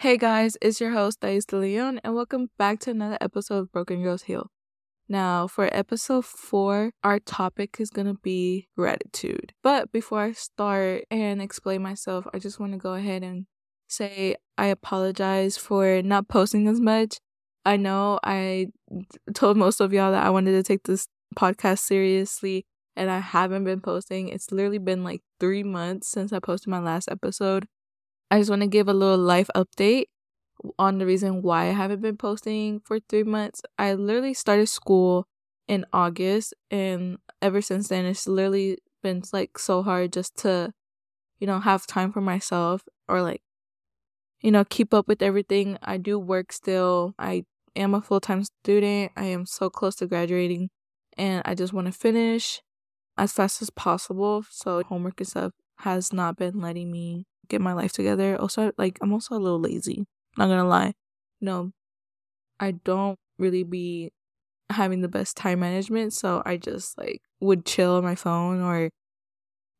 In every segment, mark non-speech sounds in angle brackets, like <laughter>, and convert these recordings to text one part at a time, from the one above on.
Hey guys, it's your host Thais De Leon, and welcome back to another episode of Broken Girls Heal. Now, for episode four, our topic is gonna be gratitude. But before I start and explain myself, I just want to go ahead and say I apologize for not posting as much. I know I told most of y'all that I wanted to take this podcast seriously, and I haven't been posting. It's literally been like three months since I posted my last episode. I just want to give a little life update on the reason why I haven't been posting for three months. I literally started school in August, and ever since then, it's literally been like so hard just to, you know, have time for myself or like, you know, keep up with everything. I do work still. I am a full time student. I am so close to graduating, and I just want to finish as fast as possible. So, homework and stuff has not been letting me get my life together. Also, like, I'm also a little lazy. Not gonna lie. No, I don't really be having the best time management. So I just like would chill on my phone or,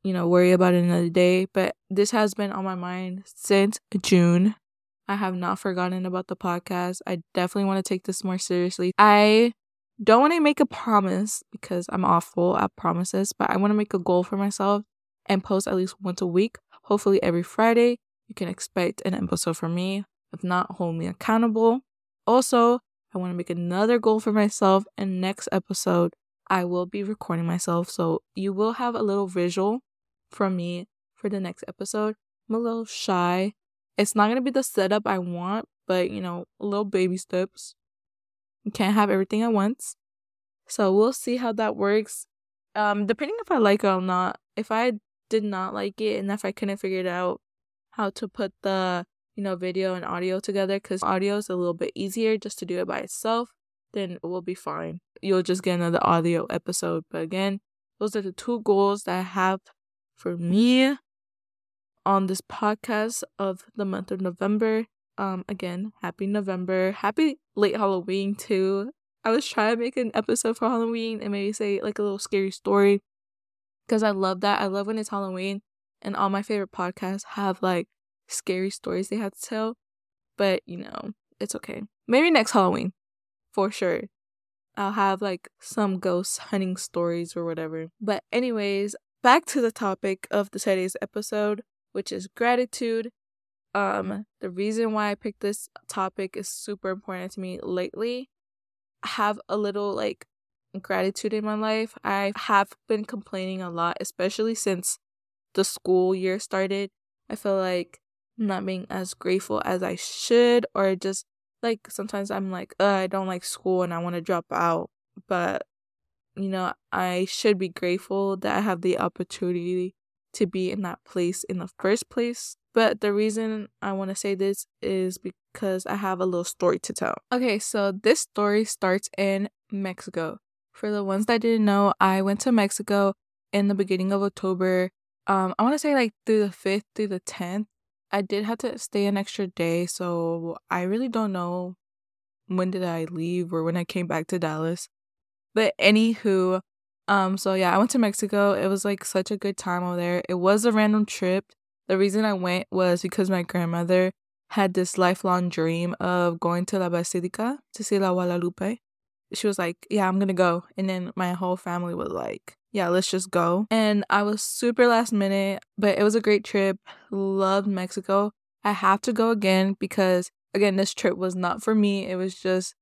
you know, worry about another day. But this has been on my mind since June. I have not forgotten about the podcast. I definitely want to take this more seriously. I don't want to make a promise because I'm awful at promises, but I want to make a goal for myself and post at least once a week. Hopefully, every Friday, you can expect an episode from me if not, hold me accountable. Also, I want to make another goal for myself, and next episode, I will be recording myself. So you will have a little visual from me for the next episode. I'm a little shy. It's not going to be the setup I want, but you know, little baby steps. You can't have everything at once. So we'll see how that works. Um, depending if I like it or not. If I did not like it and if I couldn't figure it out how to put the you know, video and audio together because audio is a little bit easier just to do it by itself, then it will be fine. You'll just get another audio episode. But again, those are the two goals that I have for me on this podcast of the month of November. Um, again, happy November. Happy late Halloween too. I was trying to make an episode for Halloween and maybe say like a little scary story because I love that. I love when it's Halloween and all my favorite podcasts have like scary stories they have to tell. But, you know, it's okay. Maybe next Halloween, for sure. I'll have like some ghost hunting stories or whatever. But, anyways, back to the topic of the today's episode, which is gratitude. Um, the reason why I picked this topic is super important to me lately. I have a little like gratitude in my life. I have been complaining a lot, especially since the school year started. I feel like not being as grateful as I should, or just like sometimes I'm like, I don't like school and I want to drop out. But, you know, I should be grateful that I have the opportunity to be in that place in the first place. But the reason I want to say this is because I have a little story to tell. Okay, so this story starts in Mexico. For the ones that didn't know, I went to Mexico in the beginning of October. Um, I want to say like through the 5th through the 10th. I did have to stay an extra day, so I really don't know when did I leave or when I came back to Dallas. But anywho, um, so yeah, I went to Mexico. It was like such a good time over there. It was a random trip. The reason I went was because my grandmother had this lifelong dream of going to La Basilica to see La Guadalupe. She was like, Yeah, I'm gonna go. And then my whole family was like, yeah, let's just go. And I was super last minute, but it was a great trip. Loved Mexico. I have to go again because, again, this trip was not for me. It was just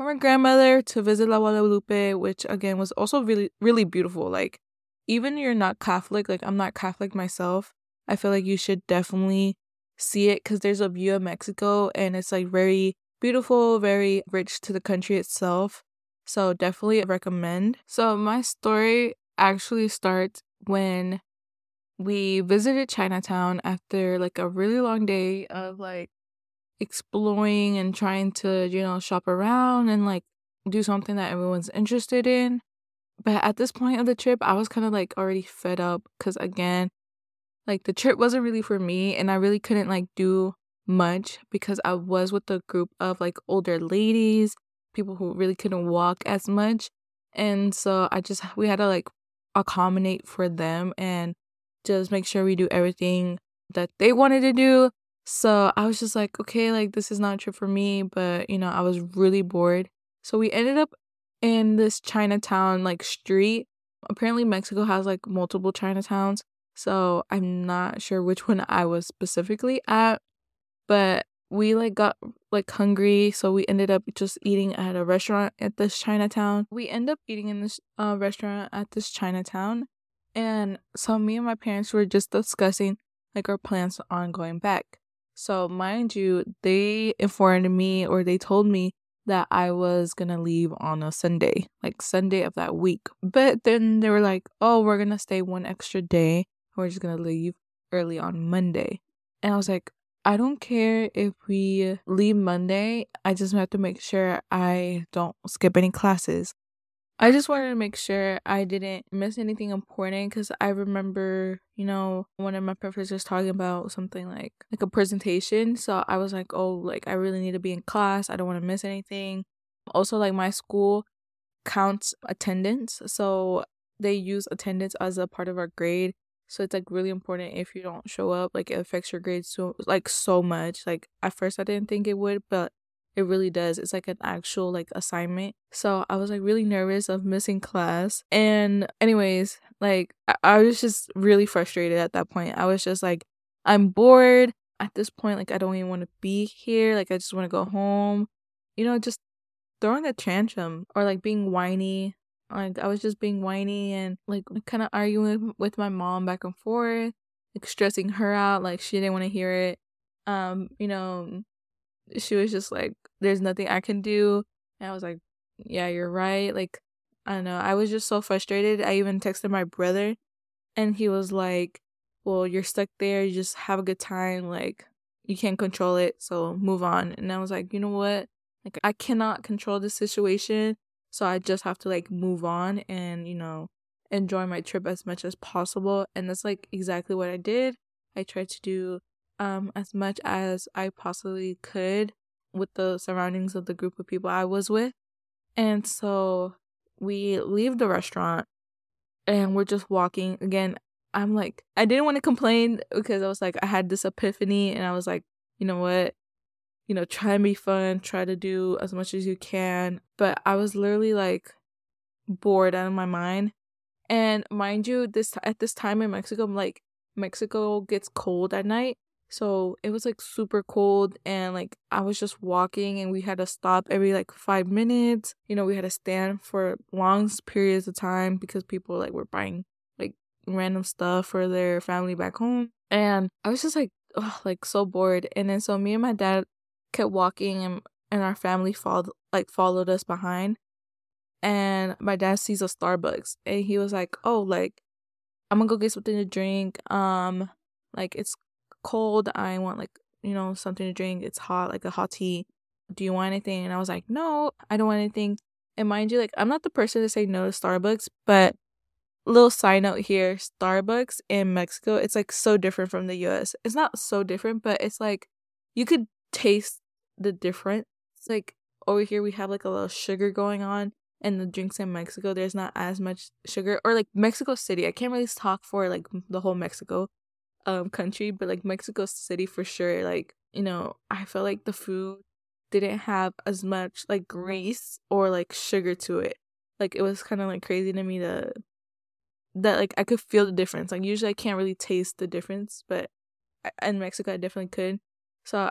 for my grandmother to visit La Guadalupe, which, again, was also really, really beautiful. Like, even you're not Catholic, like, I'm not Catholic myself, I feel like you should definitely see it because there's a view of Mexico and it's like very beautiful, very rich to the country itself. So definitely recommend. So my story actually starts when we visited Chinatown after like a really long day of like exploring and trying to, you know, shop around and like do something that everyone's interested in. But at this point of the trip, I was kind of like already fed up because again, like the trip wasn't really for me and I really couldn't like do much because I was with a group of like older ladies, people who really couldn't walk as much. And so I just we had to like accommodate for them and just make sure we do everything that they wanted to do. So I was just like, okay, like this is not a trip for me, but you know, I was really bored. So we ended up in this Chinatown like street. Apparently Mexico has like multiple Chinatowns. So I'm not sure which <laughs> one I was specifically at, but we like got like hungry, so we ended up just eating at a restaurant at this Chinatown. We end up eating in this uh, restaurant at this Chinatown, and so me and my parents were just discussing like our plans on going back. So mind you, they informed me or they told me that I was gonna leave on a Sunday, like Sunday of that week. But then they were like, "Oh, we're gonna stay one extra day. We're just gonna leave early on Monday." And I was like, I don't care if we leave Monday. I just have to make sure I don't skip any classes. I just wanted to make sure I didn't miss anything important because I remember, you know, one of my professors talking about something like like a presentation. So I was like, oh, like I really need to be in class. I don't want to miss anything. Also, like my school counts attendance, so they use attendance as a part of our grade. So it's like really important if you don't show up, like it affects your grades so like so much. Like at first I didn't think it would, but it really does. It's like an actual like assignment. So I was like really nervous of missing class. And anyways, like I, I was just really frustrated at that point. I was just like, I'm bored. At this point, like I don't even want to be here. Like I just want to go home. You know, just throwing a tantrum or like being whiny like I was just being whiny and like kind of arguing with my mom back and forth, like stressing her out. Like she didn't want to hear it. Um, you know, she was just like, "There's nothing I can do," and I was like, "Yeah, you're right." Like I don't know. I was just so frustrated. I even texted my brother, and he was like, "Well, you're stuck there. You just have a good time. Like you can't control it, so move on." And I was like, "You know what? Like I cannot control the situation." So I just have to like move on and, you know, enjoy my trip as much as possible. And that's like exactly what I did. I tried to do um as much as I possibly could with the surroundings of the group of people I was with. And so we leave the restaurant and we're just walking. Again, I'm like, I didn't want to complain because I was like, I had this epiphany and I was like, you know what? you know, try and be fun, try to do as much as you can. But I was literally like bored out of my mind. And mind you, this at this time in Mexico, I'm like Mexico gets cold at night. So it was like super cold and like I was just walking and we had to stop every like five minutes. You know, we had to stand for long periods of time because people like were buying like random stuff for their family back home. And I was just like, like so bored. And then so me and my dad kept walking and and our family followed like followed us behind and my dad sees a starbucks and he was like oh like i'm gonna go get something to drink um like it's cold i want like you know something to drink it's hot like a hot tea do you want anything and i was like no i don't want anything and mind you like i'm not the person to say no to starbucks but little side note here starbucks in mexico it's like so different from the us it's not so different but it's like you could taste the difference. Like over here, we have like a little sugar going on, and the drinks in Mexico, there's not as much sugar. Or like Mexico City, I can't really talk for like the whole Mexico um country, but like Mexico City for sure. Like you know, I felt like the food didn't have as much like grease or like sugar to it. Like it was kind of like crazy to me to that like I could feel the difference. Like usually I can't really taste the difference, but in Mexico I definitely could. So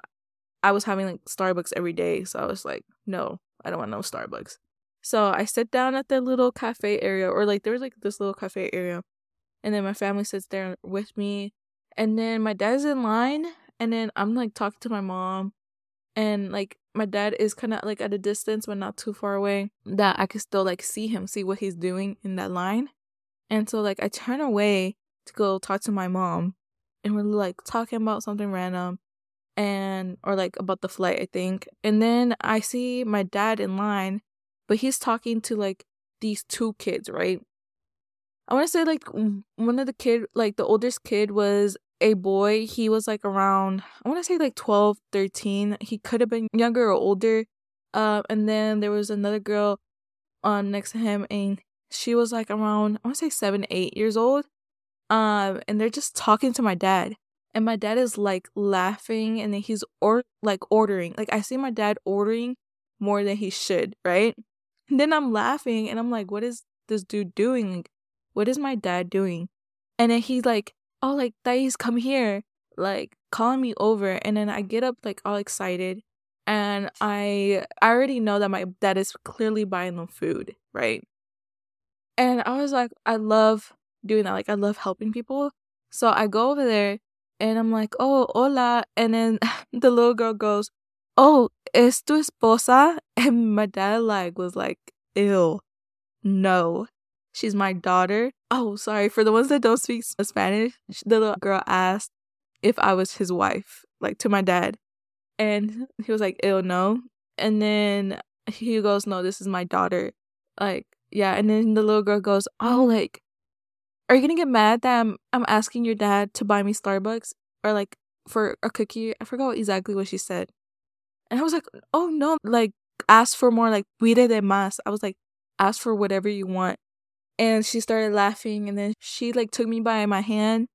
I was having like Starbucks every day. So I was like, no, I don't want no Starbucks. So I sit down at the little cafe area, or like there was like this little cafe area. And then my family sits there with me. And then my dad's in line. And then I'm like talking to my mom. And like my dad is kind of like at a distance, but not too far away, that I could still like see him, see what he's doing in that line. And so like I turn away to go talk to my mom. And we're like talking about something random and or like about the flight, I think. And then I see my dad in line, but he's talking to like these two kids, right? I want to say like one of the kid, like the oldest kid was a boy. He was like around I want to say like 12, 13. He could have been younger or older. Um and then there was another girl on um, next to him and she was like around I want to say 7, 8 years old. Um, and they're just talking to my dad. And my dad is like laughing and then he's or like ordering. Like I see my dad ordering more than he should, right? And then I'm laughing and I'm like, what is this dude doing? What is my dad doing? And then he's like, oh, like, Thais, come here. Like, calling me over. And then I get up, like, all excited. And I, I already know that my dad is clearly buying them food, right? And I was like, I love doing that. Like, I love helping people. So I go over there and I'm like, oh, hola. And then <laughs> the little girl goes, oh, es tu esposa? <laughs> And my dad, like, was like, ew, no. She's my daughter. Oh, sorry. For the ones that don't speak Spanish, the little girl asked if I was his wife, like to my dad. And he was like, ew, no. And then he goes, no, this is my daughter. Like, yeah. And then the little girl goes, oh, like, are you gonna get mad that I'm I'm asking your dad to buy me Starbucks or like for a cookie? I forgot exactly what she said. And I was like, oh no, like ask for more like pide de más. I was like, ask for whatever you want. And she started laughing and then she like took me by my hand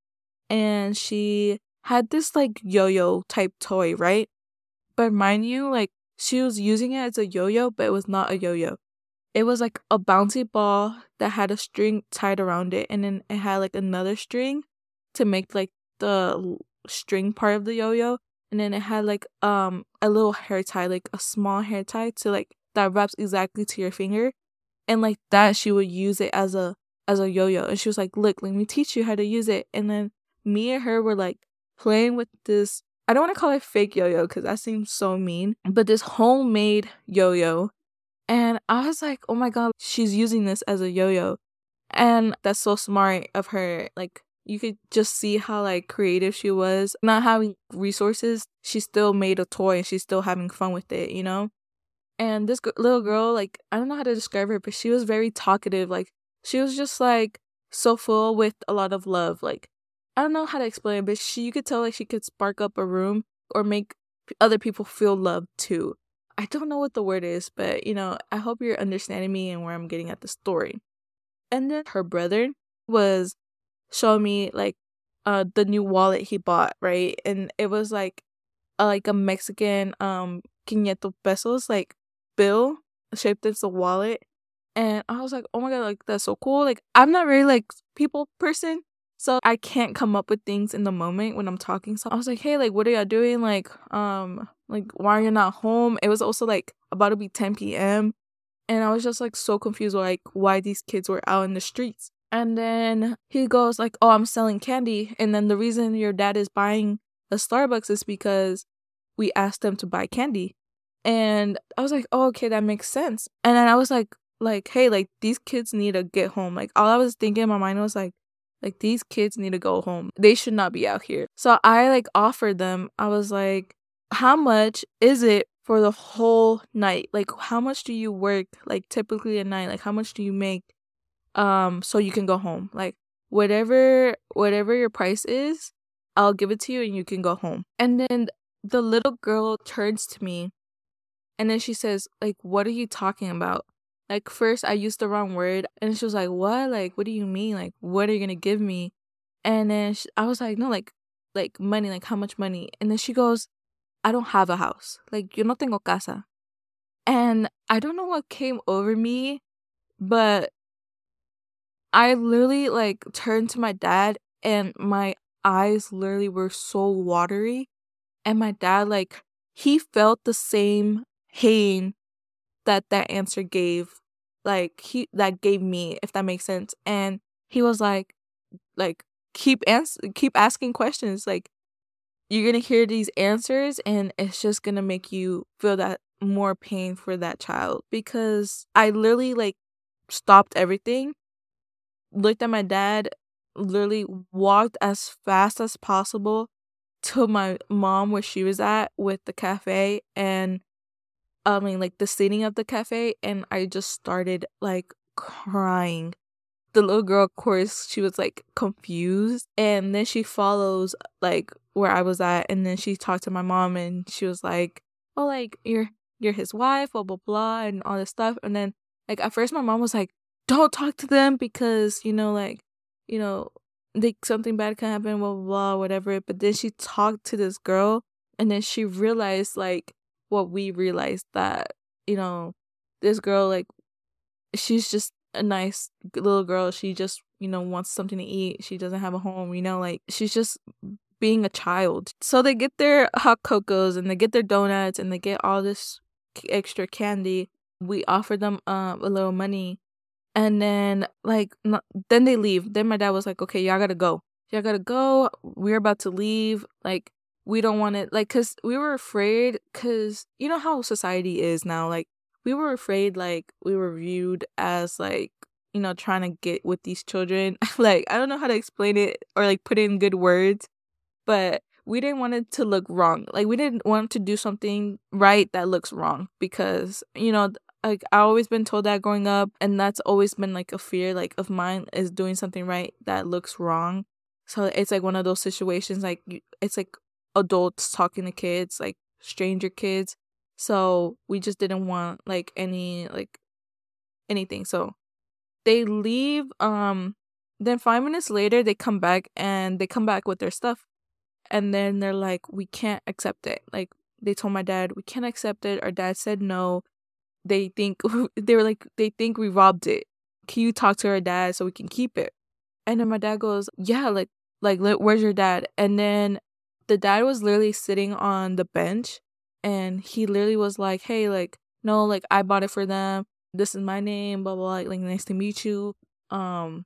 and she had this like yo-yo type toy, right? But mind you, like she was using it as a yo-yo, but it was not a yo-yo. It was like a bouncy ball that had a string tied around it, and then it had like another string to make like the string part of the yo-yo, and then it had like um a little hair tie, like a small hair tie to like that wraps exactly to your finger, and like that she would use it as a as a yo-yo, and she was like, "Look, let me teach you how to use it," and then me and her were like playing with this. I don't want to call it fake yo yo because that seems so mean, but this homemade yo yo and I was like, oh my God, she's using this as a yo yo. And that's so smart of her. Like, you could just see how like creative she was. Not having resources, she still made a toy and she's still having fun with it, you know? And this g- little girl, like, I don't know how to describe her, but she was very talkative. Like, she was just like so full with a lot of love. Like, I don't know how to explain it, but she, you could tell like she could spark up a room or make other people feel loved too. I don't know what the word is, but you know, I hope you're understanding me and where I'm getting at the story. And then her brother was showing me like uh the new wallet he bought, right? And it was like a, like a Mexican um 500 pesos like bill shaped as a wallet. And I was like, "Oh my god, like that's so cool." Like I'm not really like people person, so I can't come up with things in the moment when I'm talking. So I was like, "Hey, like what are y'all doing? Like um like, why are you not home? It was also like about to be 10 p.m. And I was just like so confused, like why these kids were out in the streets. And then he goes like, "Oh, I'm selling candy." And then the reason your dad is buying a Starbucks is because we asked them to buy candy. And I was like, "Oh, okay, that makes sense." And then I was like, like, "Hey, like these kids need to get home." Like all I was thinking in my mind was like, like these kids need to go home. They should not be out here. So I like offered them. I was like, how much is it for the whole night? Like how much do you work like typically a night? Like how much do you make um so you can go home? Like whatever whatever your price is, I'll give it to you and you can go home. And then the little girl turns to me and then she says like what are you talking about? Like first I used the wrong word and she was like what? Like what do you mean? Like what are you going to give me? And then she, I was like no like like money like how much money? And then she goes I don't have a house. Like, yo no tengo casa. And I don't know what came over me, but I literally like turned to my dad and my eyes literally were so watery. And my dad, like, he felt the same pain that that answer gave, like, he that gave me, if that makes sense. And he was like, like, keep ans- keep asking questions. Like, you're going to hear these answers and it's just going to make you feel that more pain for that child because I literally like stopped everything, looked at my dad, literally walked as fast as possible to my mom where she was at with the cafe and I mean like the seating of the cafe and I just started like crying the little girl, of course, she was like confused. And then she follows like where I was at. And then she talked to my mom and she was like, Oh, like you're you're his wife, blah blah blah, and all this stuff. And then like at first my mom was like, Don't talk to them because, you know, like, you know, like something bad can happen, blah, blah, blah, whatever. But then she talked to this girl and then she realized like what we realized that, you know, this girl, like, she's just a nice little girl. She just, you know, wants something to eat. She doesn't have a home, you know, like, she's just being a child. So they get their hot cocos and they get their donuts and they get all this extra candy. We offer them uh, a little money and then like then they leave then my dad was like okay y'all gotta go y'all gotta go we're about to leave like we don't want it like because we were afraid because you know how society is now like we were afraid like we were viewed as like you know trying to get with these children <laughs> like i don't know how to explain it or like put in good words but we didn't want it to look wrong like we didn't want to do something right that looks wrong because you know like I always been told that growing up and that's always been like a fear like of mine is doing something right that looks wrong. So it's like one of those situations like it's like adults talking to kids, like stranger kids. So we just didn't want like any like anything. So they leave um then 5 minutes later they come back and they come back with their stuff. And then they're like we can't accept it. Like they told my dad we can't accept it. Our dad said no they think <laughs> they were like they think we robbed it. Can you talk to our dad so we can keep it? And then my dad goes, yeah, like like where's your dad? And then the dad was literally sitting on the bench, and he literally was like, hey, like no, like I bought it for them. This is my name, blah blah. Like, like nice to meet you. Um,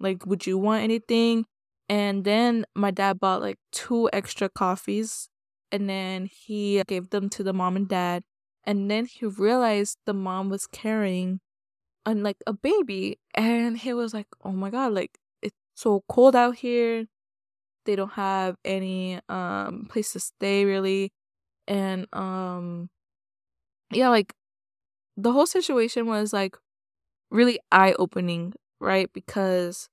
like would you want anything? And then my dad bought like two extra coffees, and then he gave them to the mom and dad and then he realized the mom was carrying and like a baby and he was like oh my god like it's so cold out here they don't have any um place to stay really and um yeah like the whole situation was like really eye opening right because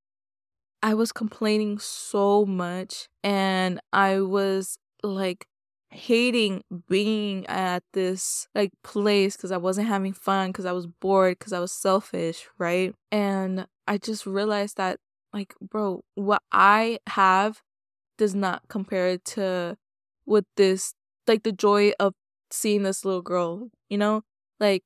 i was complaining so much and i was like hating being at this like place because I wasn't having fun because I was bored because I was selfish, right? And I just realized that like bro, what I have does not compare to with this like the joy of seeing this little girl, you know? Like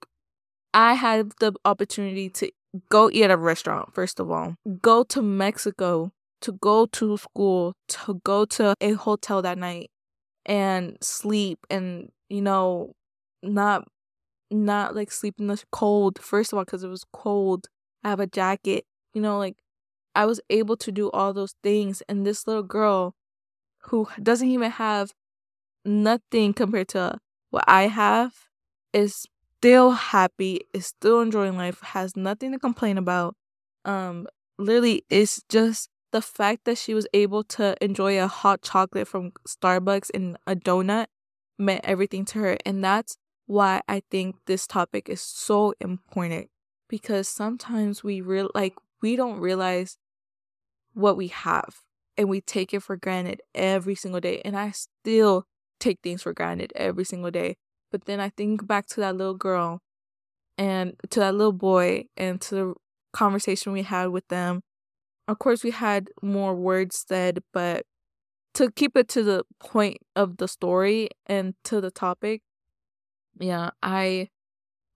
I had the opportunity to go eat at a restaurant first of all, go to Mexico, to go to school, to go to a hotel that night and sleep and you know not not like sleep in the cold first of all because it was cold i have a jacket you know like i was able to do all those things and this little girl who doesn't even have nothing compared to what i have is still happy is still enjoying life has nothing to complain about um literally it's just the fact that she was able to enjoy a hot chocolate from Starbucks and a donut meant everything to her. And that's why I think this topic is so important because sometimes we real like we don't realize what we have and we take it for granted every single day. And I still take things for granted every single day. But then I think back to that little girl and to that little boy and to the conversation we had with them of course we had more words said but to keep it to the point of the story and to the topic yeah i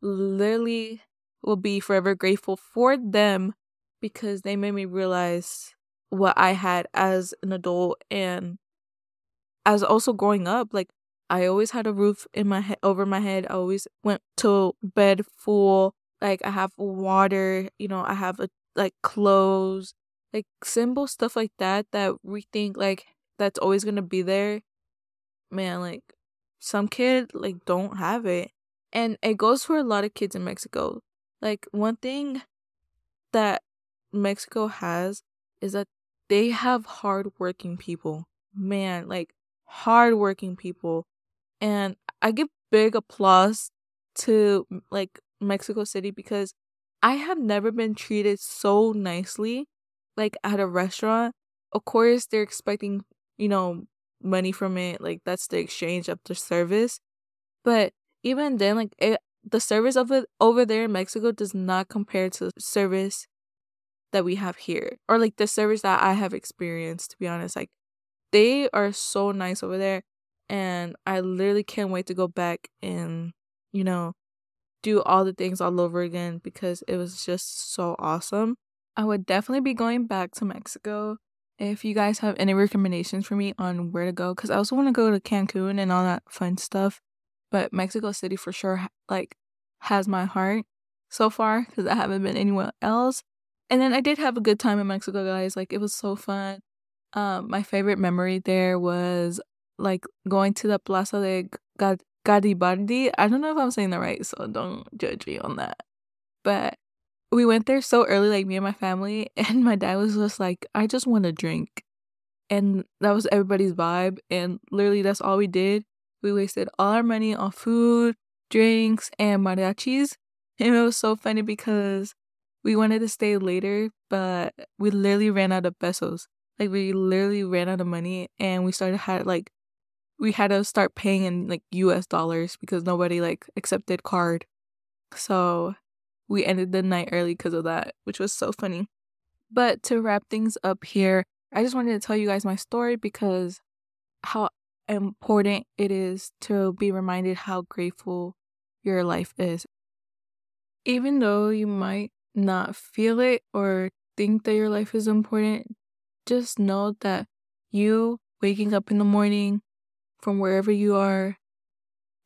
literally will be forever grateful for them because they made me realize what i had as an adult and as also growing up like i always had a roof in my head over my head i always went to bed full like i have water you know i have a like clothes like simple stuff like that that we think like that's always gonna be there. Man like some kid like don't have it and it goes for a lot of kids in mexico. Like one thing that mexico has is that they have hardworking people man like hardworking people and i give big applause to like mexico city because i have never been treated so nicely like at a restaurant, of course they're expecting, you know, money from it. Like that's the exchange of the service. But even then, like it, the service of it over there in Mexico does not compare to service that we have here or like the service that I have experienced to be honest like they are so nice over there and I literally can't wait to go back and you know do all the things all over again because it was just so awesome. I would definitely be going back to Mexico if you guys have any recommendations for me on where to go cuz I also want to go to Cancun and all that fun stuff. But Mexico City for sure like has my heart so far cuz I haven't been anywhere else. And then I did have a good time in Mexico, guys. Like it was so fun. Um, my favorite memory there was like going to the Plaza de Garibaldi. I don't know if I'm saying that right, so don't judge me on that. But we went there so early, like me and my family, <laughs> and my dad was just like, I just want to drink. And that was everybody's vibe. And literally, that's all we did. We wasted all our money on food, drinks, and mariachis. <laughs> And it was so funny because we wanted to stay later, but we literally ran out of pesos. Like we literally ran out of money and we started had like we had to start paying in like US dollars because nobody like accepted card. So we ended the night early because of that, which was so funny. But to wrap things up here, I just wanted to tell you guys my story because how important it is to be reminded how grateful your life is. Even though you might not feel it or think that your life is important, just know that you waking up in the morning from wherever you are,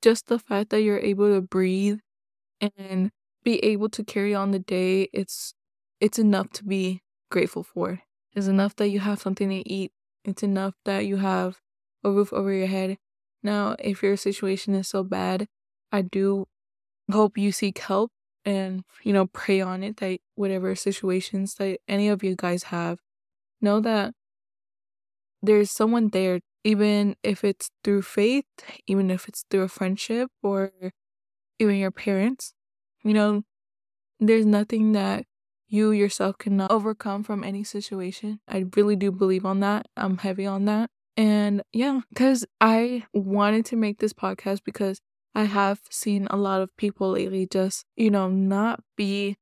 just the fact that you're able to breathe and be able to carry on the day, it's it's enough to be grateful for. It's enough that you have something to eat. It's enough that you have a roof over your head. Now, if your situation is so bad, I do hope you seek help and you know pray on it that whatever situations that any of you guys have know that there's someone there even if it's through faith even if it's through a friendship or even your parents you know there's nothing that you yourself cannot overcome from any situation. I really do believe on that. I'm heavy on that. And yeah because i wanted to make this podcast because I have seen a lot of people lately just, you know, not be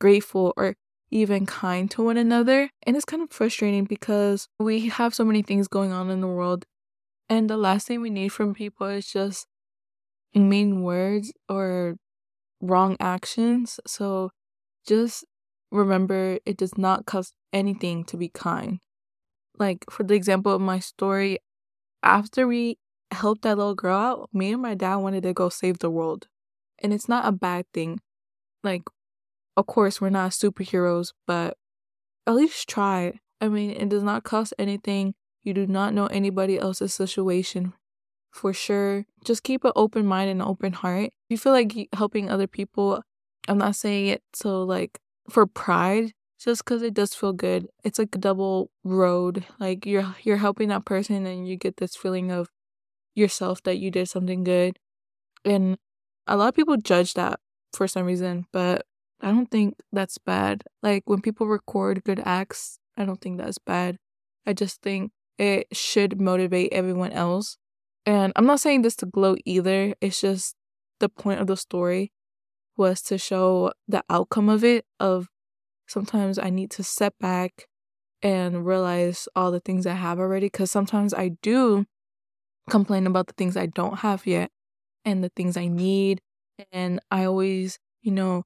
grateful or even kind to one another. And it's kind of frustrating because we have so many things going on in the world. And the last thing we need from people is just mean words or wrong actions. So just remember it does not cost anything to be kind. Like, for the example of my story, after we help that little girl out, me and my dad wanted to go save the world. And it's not a bad thing. Like, of course, we're not superheroes, but at least try. I mean, it does not cost anything. You do not know anybody else's situation. For sure, just keep an open mind and an open heart. If you feel like helping other people, I'm not saying it so like for pride, just because it does feel good. It's like a double road. Like you're you're helping that person and you get this feeling of yourself that you did something good. And a lot of people judge that for some reason, but I don't think that's bad. Like when people record good acts, I don't think that's bad. I just think it should motivate everyone else. And I'm not saying this to gloat either. It's just the point of the story was to show the outcome of it of sometimes I need to step back and realize all the things I have already cuz sometimes I do complain about the things I don't have yet and the things I need. And I always, you know,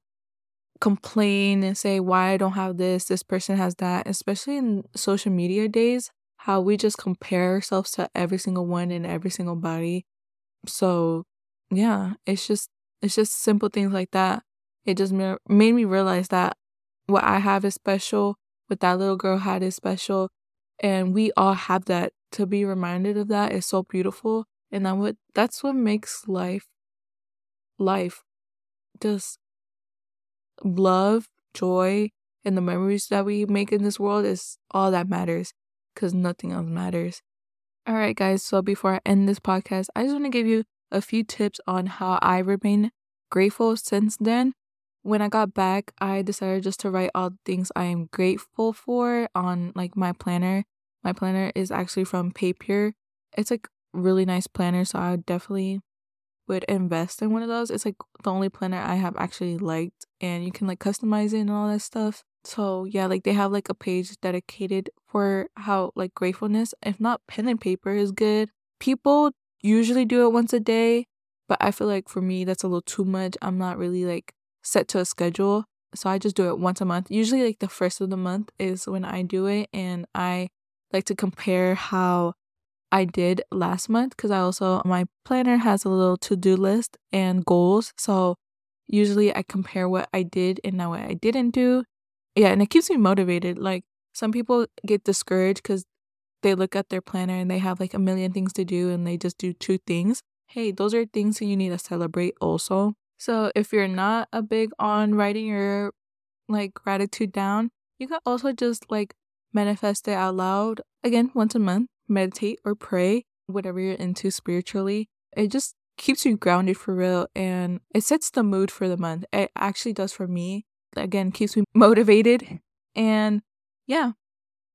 complain and say why I don't have this, this person has that, especially in social media days, how we just compare ourselves to every single one and every single body. So, yeah, it's just it's just simple things like that. It just made me realize that what I have is special, what that little girl had is special, and we all have that to be reminded of that is so beautiful and that what that's what makes life life just love joy and the memories that we make in this world is all that matters because nothing else matters. All right guys so before i end this podcast i just want to give you a few tips on how i remain grateful since then. When i got back i decided just to write all the things i am grateful for on like my planner my planner is actually from Papier. It's like really nice planner, so I definitely would invest in one of those. It's like the only planner I have actually liked, and you can like customize it and all that stuff. So yeah, like they have like a page dedicated for how like gratefulness, if not pen and paper is good. People usually do it once a day, but I feel like for me that's a little too much. I'm not really like set to a schedule. So I just do it once a month. Usually like the first of the month is when I do it and I like to compare how I did last month because I also my planner has a little to-do list and goals. So usually I compare what I did and now what I didn't do. Yeah, and it keeps me motivated. Like some people get discouraged because they look at their planner and they have like a million things to do and they just do two things. Hey, those are things that you need to celebrate also. So if you're not a big on writing your like gratitude down, you can also just like manifest it out loud again once a month, meditate or pray, whatever you're into spiritually. It just keeps you grounded for real and it sets the mood for the month. It actually does for me. Again, keeps me <laughs> motivated. And yeah.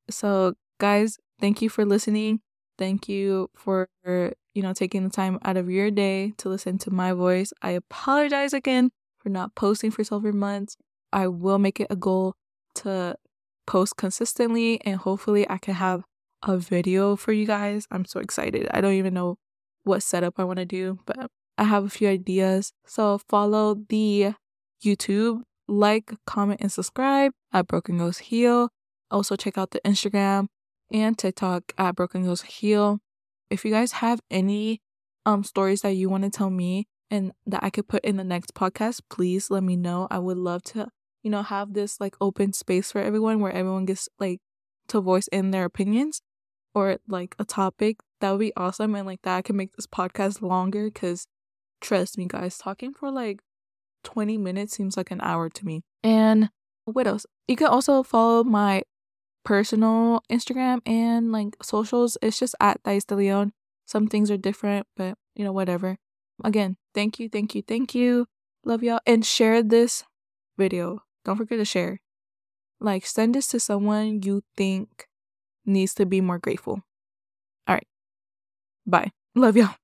So, guys, thank you for listening. Thank you for, you know, taking the time out of your day to listen to my voice. I apologize again for not posting for several months. I will make it a goal to post consistently and hopefully I can have a video for you guys. I'm so excited. I don't even know what setup I want to do, but I have a few ideas. So follow the YouTube, like, comment, and subscribe at Broken Girls Heal. Also check out the Instagram and TikTok at Broken Girls Heal. If you guys have any um stories that you want to tell me and that I could put in the next podcast, please let me know. I would love to, you know, have this like open space for everyone where everyone gets like to voice in their opinions or like a topic. That would be awesome and like that can make this podcast longer cuz trust me guys, talking for like 20 minutes seems like an hour to me. And what else? You can also follow my personal Instagram and like socials. It's just at Thais de Leon. Some things are different, but you know, whatever. Again, thank you, thank you, thank you. Love y'all. And share this video. Don't forget to share. Like, send this to someone you think needs to be more grateful. All right. Bye. Love y'all.